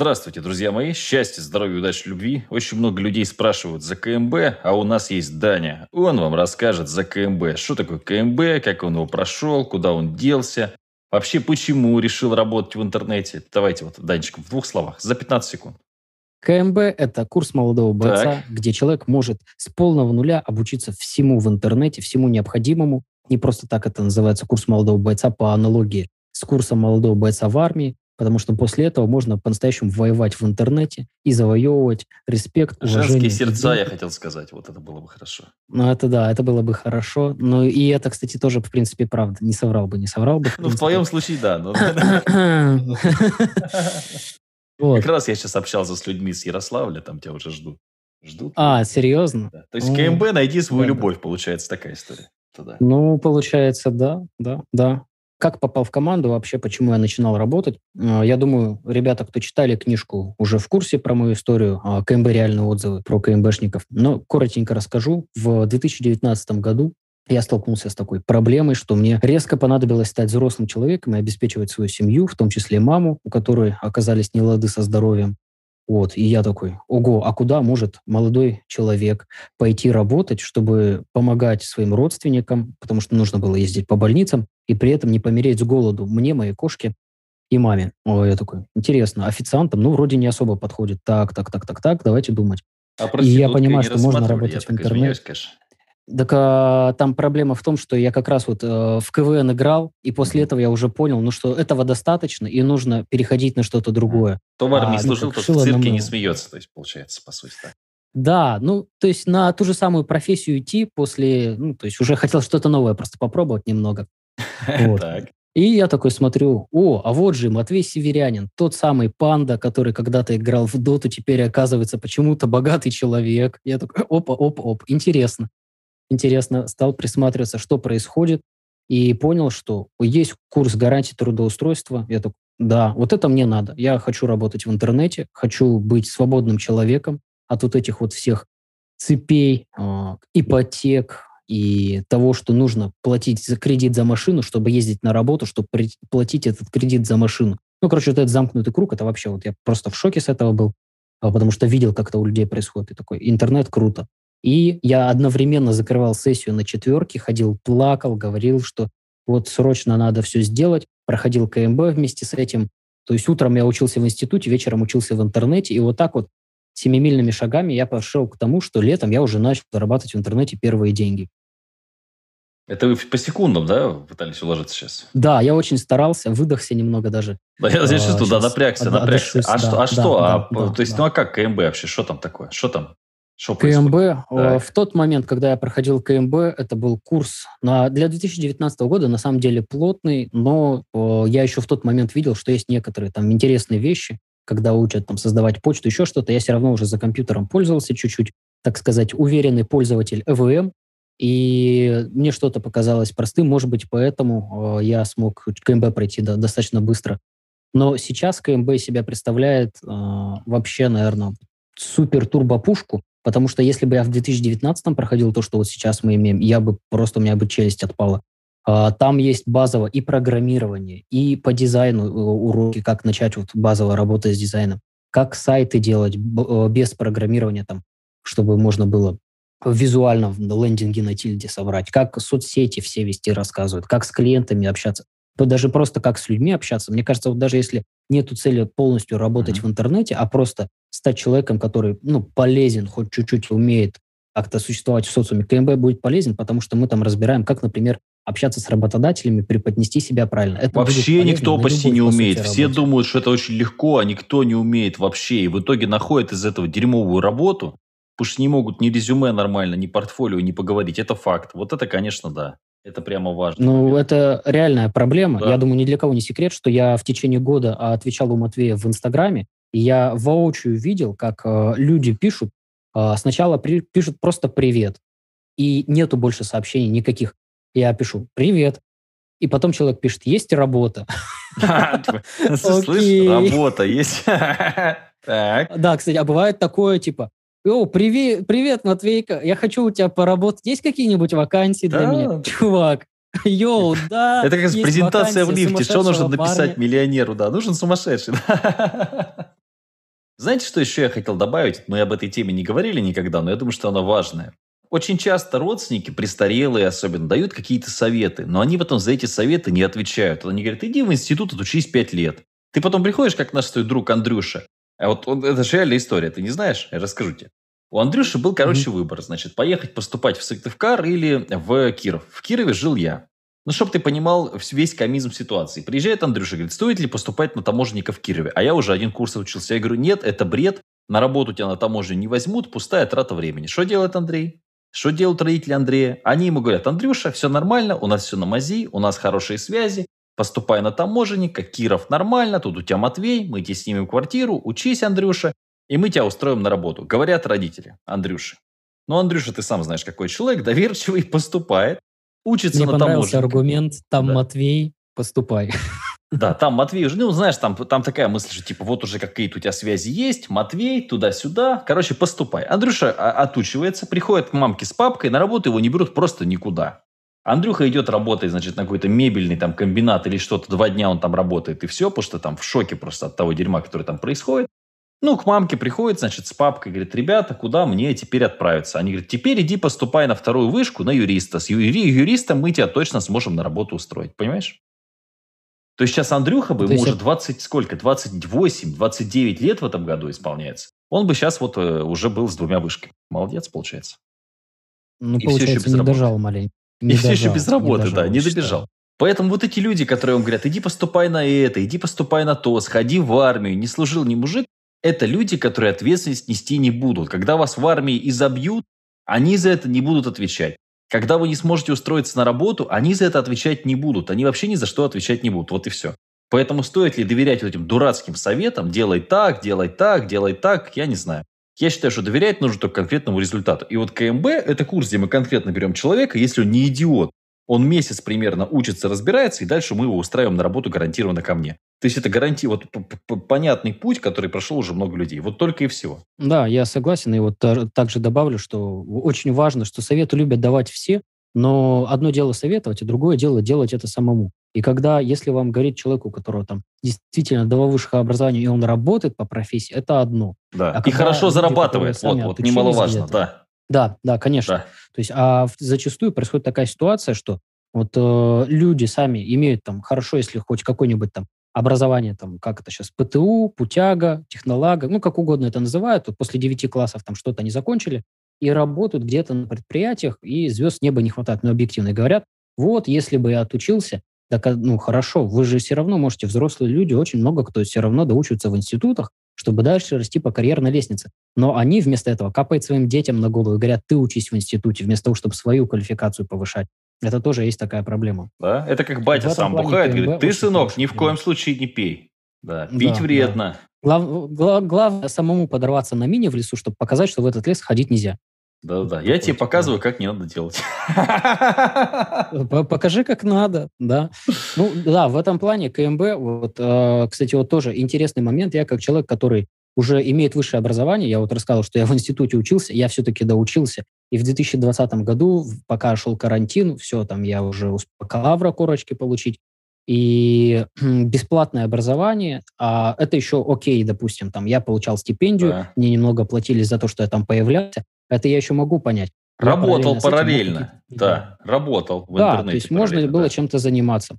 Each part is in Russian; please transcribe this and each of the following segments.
Здравствуйте, друзья мои. Счастья, здоровья, удачи, любви. Очень много людей спрашивают за КМБ, а у нас есть Даня. Он вам расскажет за КМБ. Что такое КМБ, как он его прошел, куда он делся. Вообще, почему решил работать в интернете. Давайте вот, Данечка, в двух словах, за 15 секунд. КМБ – это курс молодого бойца, так. где человек может с полного нуля обучиться всему в интернете, всему необходимому. Не просто так это называется курс молодого бойца по аналогии с курсом молодого бойца в армии, потому что после этого можно по-настоящему воевать в интернете и завоевывать респект, уважение. Женские сердца, я хотел сказать, вот это было бы хорошо. Ну, это да, это было бы хорошо. Ну, и это, кстати, тоже, в принципе, правда. Не соврал бы, не соврал бы. Ну, в твоем случае, да. Как раз я сейчас общался с людьми с Ярославля, там тебя уже ждут. Ждут. А, серьезно? То есть КМБ найди свою любовь, получается такая история. Ну, получается, да, да, да. Как попал в команду, вообще почему я начинал работать? А, я думаю, ребята, кто читали книжку, уже в курсе про мою историю, а, КМБ реальные отзывы про КМБшников. Но коротенько расскажу. В 2019 году я столкнулся с такой проблемой, что мне резко понадобилось стать взрослым человеком и обеспечивать свою семью, в том числе маму, у которой оказались нелады со здоровьем. Вот, и я такой, ого, а куда может молодой человек пойти работать, чтобы помогать своим родственникам, потому что нужно было ездить по больницам, и при этом не помереть с голоду мне, моей кошке и маме. О, я такой, интересно, официантам, ну, вроде не особо подходит. Так, так, так, так, так, давайте думать. А и я понимаю, что можно работать в интернете. Так а, там проблема в том, что я как раз вот э, в КВН играл, и после mm-hmm. этого я уже понял, ну что этого достаточно, и нужно переходить на что-то другое. То в армии а, служил, ну, тот в цирке не смеется, то есть получается, по сути, так. Да, ну, то есть на ту же самую профессию идти после, ну, то есть уже хотел что-то новое просто попробовать немного. Вот. И я такой смотрю, о, а вот же Матвей Северянин, тот самый панда, который когда-то играл в доту, теперь оказывается почему-то богатый человек. Я такой, опа, опа, оп, интересно интересно, стал присматриваться, что происходит, и понял, что есть курс гарантии трудоустройства. Я такой, да, вот это мне надо. Я хочу работать в интернете, хочу быть свободным человеком от вот этих вот всех цепей, э, ипотек и того, что нужно платить за кредит за машину, чтобы ездить на работу, чтобы платить этот кредит за машину. Ну, короче, вот этот замкнутый круг, это вообще вот я просто в шоке с этого был, а, потому что видел, как это у людей происходит. И такой, интернет круто. И я одновременно закрывал сессию на четверке, ходил, плакал, говорил, что вот срочно надо все сделать, проходил КМБ вместе с этим. То есть утром я учился в институте, вечером учился в интернете, и вот так вот семимильными шагами я пошел к тому, что летом я уже начал зарабатывать в интернете первые деньги. Это вы по секундам, да, пытались уложиться сейчас? Да, я очень старался, выдохся немного даже. Да, я здесь а, да, напрягся, напрягся. А, да, что, а да, что? Да, а, да, то есть, да. ну а как КМБ вообще? Что там такое? Что там? Что КМБ. Э, так. В тот момент, когда я проходил КМБ, это был курс на, для 2019 года, на самом деле плотный, но э, я еще в тот момент видел, что есть некоторые там интересные вещи, когда учат там создавать почту, еще что-то. Я все равно уже за компьютером пользовался чуть-чуть, так сказать, уверенный пользователь ЭВМ, и мне что-то показалось простым, может быть, поэтому э, я смог КМБ пройти достаточно быстро. Но сейчас КМБ себя представляет э, вообще, наверное, супер турбопушку, Потому что если бы я в 2019 проходил то, что вот сейчас мы имеем, я бы просто, у меня бы челюсть отпала. А, там есть базово и программирование, и по дизайну э, уроки, как начать вот базово работать с дизайном, как сайты делать э, без программирования, там, чтобы можно было визуально в лендинге на тильде собрать, как соцсети все вести рассказывают, как с клиентами общаться даже просто как с людьми общаться. Мне кажется, вот даже если нету цели полностью работать mm-hmm. в интернете, а просто стать человеком, который ну, полезен, хоть чуть-чуть умеет как-то существовать в социуме, КМБ будет полезен, потому что мы там разбираем, как, например, общаться с работодателями, преподнести себя правильно. Это вообще никто почти не умеет. Все работе. думают, что это очень легко, а никто не умеет вообще. И в итоге находят из этого дерьмовую работу, потому что не могут ни резюме нормально, ни портфолио не поговорить. Это факт. Вот это, конечно, да. Это прямо важно. Ну, это реальная проблема. Да. Я думаю, ни для кого не секрет, что я в течение года отвечал у Матвея в Инстаграме, и я воочию видел, как э, люди пишут, э, сначала при, пишут просто «привет», и нету больше сообщений никаких. Я пишу «привет», и потом человек пишет «есть работа». Слышь, работа есть. Да, кстати, а бывает такое, типа, о, привет, привет, Матвейка, я хочу у тебя поработать. Есть какие-нибудь вакансии для да. меня? Чувак, Йоу, да. Это как презентация в лифте. Что нужно написать миллионеру? Да, нужен сумасшедший. Знаете, что еще я хотел добавить? Мы об этой теме не говорили никогда, но я думаю, что она важная. Очень часто родственники, престарелые особенно, дают какие-то советы, но они потом за эти советы не отвечают. Они говорят, иди в институт, отучись 5 лет. Ты потом приходишь, как наш твой друг Андрюша. А вот он, это же реальная история, ты не знаешь? Я расскажу тебе. У Андрюши был, короче, mm-hmm. выбор. Значит, поехать поступать в Сыктывкар или в Киров. В Кирове жил я. Ну, чтобы ты понимал весь комизм ситуации. Приезжает Андрюша, говорит, стоит ли поступать на таможенника в Кирове? А я уже один курс учился. Я говорю, нет, это бред. На работу тебя на таможне не возьмут, пустая трата времени. Что делает Андрей? Что делают родители Андрея? Они ему говорят, Андрюша, все нормально, у нас все на мази, у нас хорошие связи, поступай на таможенника, Киров нормально, тут у тебя Матвей, мы тебе снимем квартиру, учись, Андрюша, и мы тебя устроим на работу. Говорят родители Андрюши. Ну, Андрюша, ты сам знаешь, какой человек, доверчивый, поступает, учится Мне на понравился таможенника. аргумент, там да. Матвей, поступай. Да, там Матвей уже, ну, знаешь, там, там такая мысль, что типа вот уже какие-то у тебя связи есть, Матвей, туда-сюда, короче, поступай. Андрюша отучивается, приходит к мамке с папкой, на работу его не берут просто никуда. Андрюха идет работать, значит, на какой-то мебельный там комбинат или что-то, два дня он там работает, и все, потому что там в шоке просто от того дерьма, которое там происходит. Ну, к мамке приходит, значит, с папкой, говорит, ребята, куда мне теперь отправиться? Они говорят, теперь иди поступай на вторую вышку на юриста. С юри юристом мы тебя точно сможем на работу устроить, понимаешь? То есть сейчас Андрюха бы, ему уже 20, сколько, 28, 29 лет в этом году исполняется. Он бы сейчас вот э, уже был с двумя вышками. Молодец, получается. Ну, и получается, не дожал маленький. Не и все еще без работы, не дожал, да, не добежал. Считаю. Поэтому вот эти люди, которые вам говорят, иди поступай на это, иди поступай на то, сходи в армию, не служил ни мужик, это люди, которые ответственность нести не будут. Когда вас в армии изобьют, они за это не будут отвечать. Когда вы не сможете устроиться на работу, они за это отвечать не будут. Они вообще ни за что отвечать не будут. Вот и все. Поэтому стоит ли доверять вот этим дурацким советам, делай так, делай так, делай так, я не знаю. Я считаю, что доверять нужно только конкретному результату. И вот КМБ – это курс, где мы конкретно берем человека, если он не идиот, он месяц примерно учится, разбирается, и дальше мы его устраиваем на работу гарантированно ко мне. То есть это гарантия, вот понятный путь, который прошел уже много людей. Вот только и всего. Да, я согласен. И вот также добавлю, что очень важно, что советы любят давать все, но одно дело советовать, а другое дело делать это самому. И когда, если вам говорит человек, у которого там действительно два высших образования, и он работает по профессии, это одно. Да, а и хорошо люди, зарабатывает, вот, вот немаловажно, да. Да, да, конечно. Да. То есть, а зачастую происходит такая ситуация, что вот э, люди сами имеют там хорошо, если хоть какое-нибудь там образование, там, как это сейчас, ПТУ, путяга, технолага, ну, как угодно это называют, вот после 9 классов там что-то они закончили, и работают где-то на предприятиях, и звезд неба не хватает. Но объективно говорят, вот, если бы я отучился, так, ну, хорошо, вы же все равно можете, взрослые люди, очень много кто все равно доучивается в институтах, чтобы дальше расти по карьерной лестнице. Но они вместо этого капают своим детям на голову и говорят, ты учись в институте, вместо того, чтобы свою квалификацию повышать. Это тоже есть такая проблема. Да, это как батя сам бухает, говорит, ты, сынок, ни в коем случае не пей. Да, пить да, вредно. Да. Глав, глав, главное самому подорваться на мини в лесу, чтобы показать, что в этот лес ходить нельзя. Да-да, я тебе показываю, как не надо делать. Покажи, как надо, да. Ну, да, в этом плане КМБ, вот, э, кстати, вот тоже интересный момент. Я как человек, который уже имеет высшее образование, я вот рассказал, что я в институте учился, я все-таки доучился. И в 2020 году, пока шел карантин, все, там я уже успел бакалавра корочки получить, и бесплатное образование, а это еще окей, допустим, там я получал стипендию, да. мне немного платили за то, что я там появлялся, это я еще могу понять. Работал параллельно, параллельно. да, работал в да, интернете. то есть можно было да. чем-то заниматься.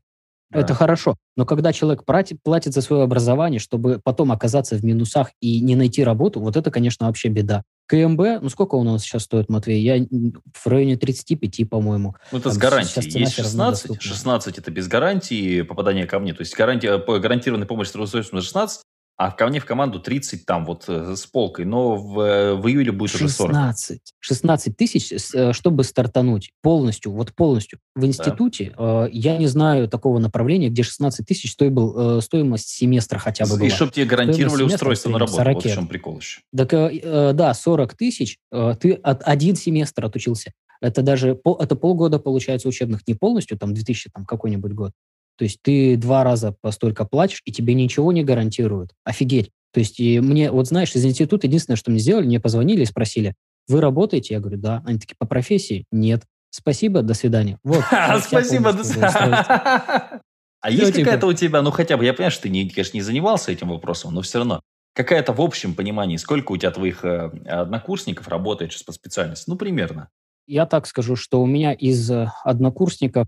Да. Это хорошо. Но когда человек платит, за свое образование, чтобы потом оказаться в минусах и не найти работу, вот это, конечно, вообще беда. КМБ, ну сколько у нас сейчас стоит, Матвей? Я в районе 35, по-моему. Ну, это Там с гарантией. Есть 16, 16 это без гарантии попадания ко мне. То есть гарантия, гарантированная помощь трудоустройству 16, а ко мне в команду 30 там вот э, с полкой, но в, э, в июле будет 16, уже 40. 16 тысяч, э, чтобы стартануть полностью, вот полностью. В институте да. э, я не знаю такого направления, где 16 тысяч стоил, э, стоимость семестра хотя бы И была. чтобы тебе гарантировали устройство на работу, 40. вот в чем прикол еще. Так, э, да, 40 тысяч, э, ты от, один семестр отучился. Это даже это полгода, получается, учебных, не полностью, там 2000 там какой-нибудь год. То есть ты два раза постолько платишь, и тебе ничего не гарантируют. Офигеть. То есть и мне, вот знаешь, из института единственное, что мне сделали, мне позвонили и спросили, вы работаете? Я говорю, да. Они такие, по профессии? Нет. Спасибо, до свидания. Вот. Спасибо, до свидания. А есть какая-то у тебя, ну хотя бы, я понимаю, что ты, конечно, не занимался этим вопросом, но все равно, какая-то в общем понимании, сколько у тебя твоих э, однокурсников работает сейчас по специальности? Ну, примерно. Я так скажу, что у меня из э, однокурсников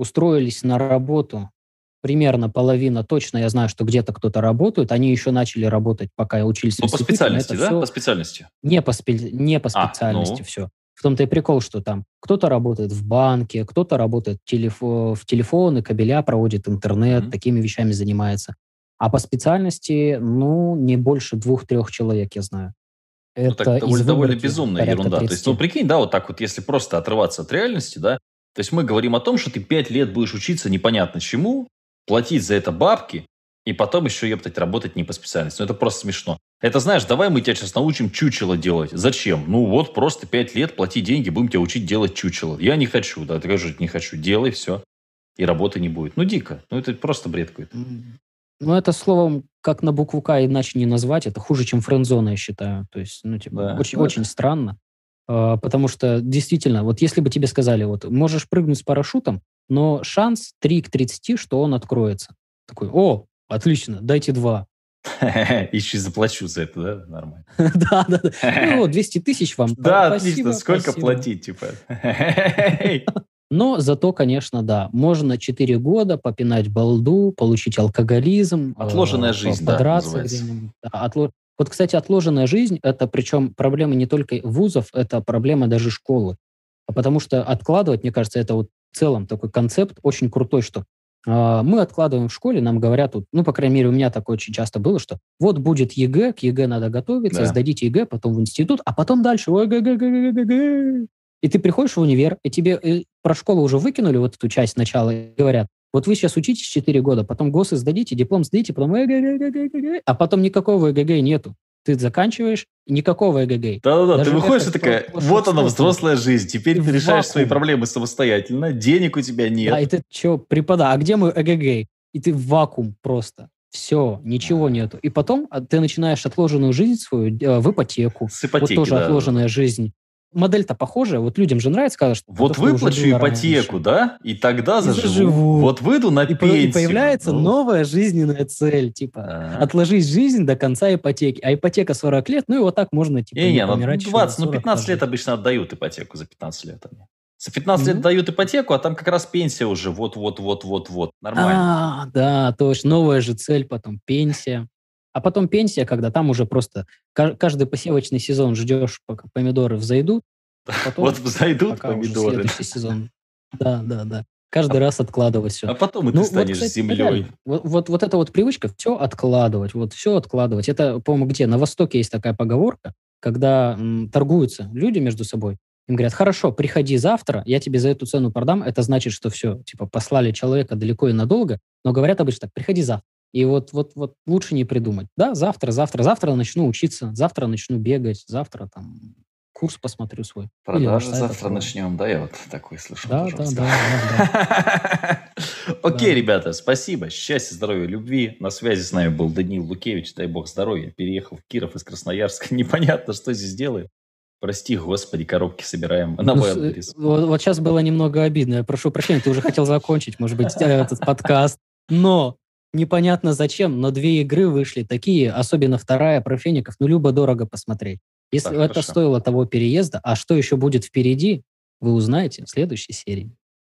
устроились на работу примерно половина точно, я знаю, что где-то кто-то работает, они еще начали работать, пока учились ну, по специальности, да? Все... По специальности? Не по, спе... не по специальности а, ну. все. В том-то и прикол, что там кто-то работает в банке, кто-то работает телеф... в телефоны, кабеля проводит интернет, mm-hmm. такими вещами занимается. А по специальности, ну, не больше двух-трех человек, я знаю. Это ну, так довольно, довольно безумная ерунда. 30. То есть, ну, прикинь, да, вот так вот, если просто отрываться от реальности, да, то есть мы говорим о том, что ты пять лет будешь учиться непонятно чему, платить за это бабки, и потом еще, ептать, работать не по специальности. Ну, это просто смешно. Это, знаешь, давай мы тебя сейчас научим чучело делать. Зачем? Ну, вот просто пять лет плати деньги, будем тебя учить делать чучело. Я не хочу, да, ты говоришь, не хочу, делай, все. И работы не будет. Ну, дико. Ну, это просто бред какой-то. Ну, это словом, как на букву К иначе не назвать, это хуже, чем френдзона, я считаю. То есть, ну, типа, да. очень, ну, очень странно. А, потому что, действительно, вот если бы тебе сказали, вот, можешь прыгнуть с парашютом, но шанс 3 к 30, что он откроется. Такой, о, отлично, дайте 2. Еще заплачу за это, да? Нормально. Да, да, да. Ну, 200 тысяч вам. Да, отлично. Сколько платить, типа? Но зато, конечно, да, можно 4 года попинать балду, получить алкоголизм. Отложенная э, жизнь, да, отло... Вот, кстати, отложенная жизнь – это причем проблема не только вузов, это проблема даже школы. Потому что откладывать, мне кажется, это вот в целом такой концепт очень крутой, что э, мы откладываем в школе, нам говорят, вот, ну, по крайней мере, у меня такое очень часто было, что вот будет ЕГЭ, к ЕГЭ надо готовиться, да. сдадите ЕГЭ, потом в институт, а потом дальше. И ты приходишь в универ, и тебе и про школу уже выкинули вот эту часть сначала, и говорят, вот вы сейчас учитесь 4 года, потом ГОСы сдадите, диплом сдадите, потом ЭГЭ, а потом никакого ЭГЭ нету. Ты заканчиваешь, никакого ЭГГ. Да-да-да, ты выходишь и такая, вот она, взрослая жизнь, теперь ты решаешь свои проблемы самостоятельно, денег у тебя нет. Да, и ты что, препода, а где мой ЭГГ? И ты в вакуум просто. Все, ничего нету. И потом а, ты начинаешь отложенную жизнь свою э, в ипотеку. С ипотеки, вот тоже да. отложенная жизнь модель-то похожая, вот людям же нравится, когда что Вот выплачу ипотеку, раньше. да, и тогда и заживу. заживу. Вот выйду на и пенсию. И появляется ну. новая жизненная цель, типа, а. отложить жизнь до конца ипотеки. А ипотека 40 лет, ну и вот так можно, типа, не, не, ну, 20, ну 15 лет обычно отдают ипотеку за 15 лет. Они. За 15 mm-hmm. лет дают ипотеку, а там как раз пенсия уже вот-вот-вот-вот-вот. Нормально. А, да, точно. Новая же цель потом, пенсия. А потом пенсия, когда там уже просто каждый посевочный сезон ждешь, пока помидоры взойдут. А потом, вот взойдут помидоры. Следующий сезон. Да, да, да. Каждый а, раз откладывать все. А потом и ну, ты станешь вот, кстати, землей. Вот, вот, вот эта вот привычка все откладывать, вот все откладывать. Это, по-моему, где? На Востоке есть такая поговорка, когда м, торгуются люди между собой. Им говорят, хорошо, приходи завтра, я тебе за эту цену продам. Это значит, что все, типа, послали человека далеко и надолго, но говорят обычно так, приходи завтра. И вот, вот, вот лучше не придумать. Да, завтра, завтра, завтра начну учиться, завтра начну бегать, завтра там курс посмотрю свой. Продажи завтра открою. начнем, да, я вот такой слышал. Да, да, да, да, Окей, ребята, спасибо. Счастья, здоровья, любви. На связи с нами был Даниил Лукевич, дай бог здоровья. Переехал в Киров из Красноярска. Непонятно, что здесь делает. Прости, господи, коробки собираем на мой ну, адрес. Вот, вот сейчас было немного обидно. Я прошу прощения, ты уже хотел закончить, может быть, этот подкаст. Но непонятно зачем, но две игры вышли такие, особенно вторая про феников, ну, любо дорого посмотреть. Если так, это хорошо. стоило того переезда, а что еще будет впереди, вы узнаете в следующей серии.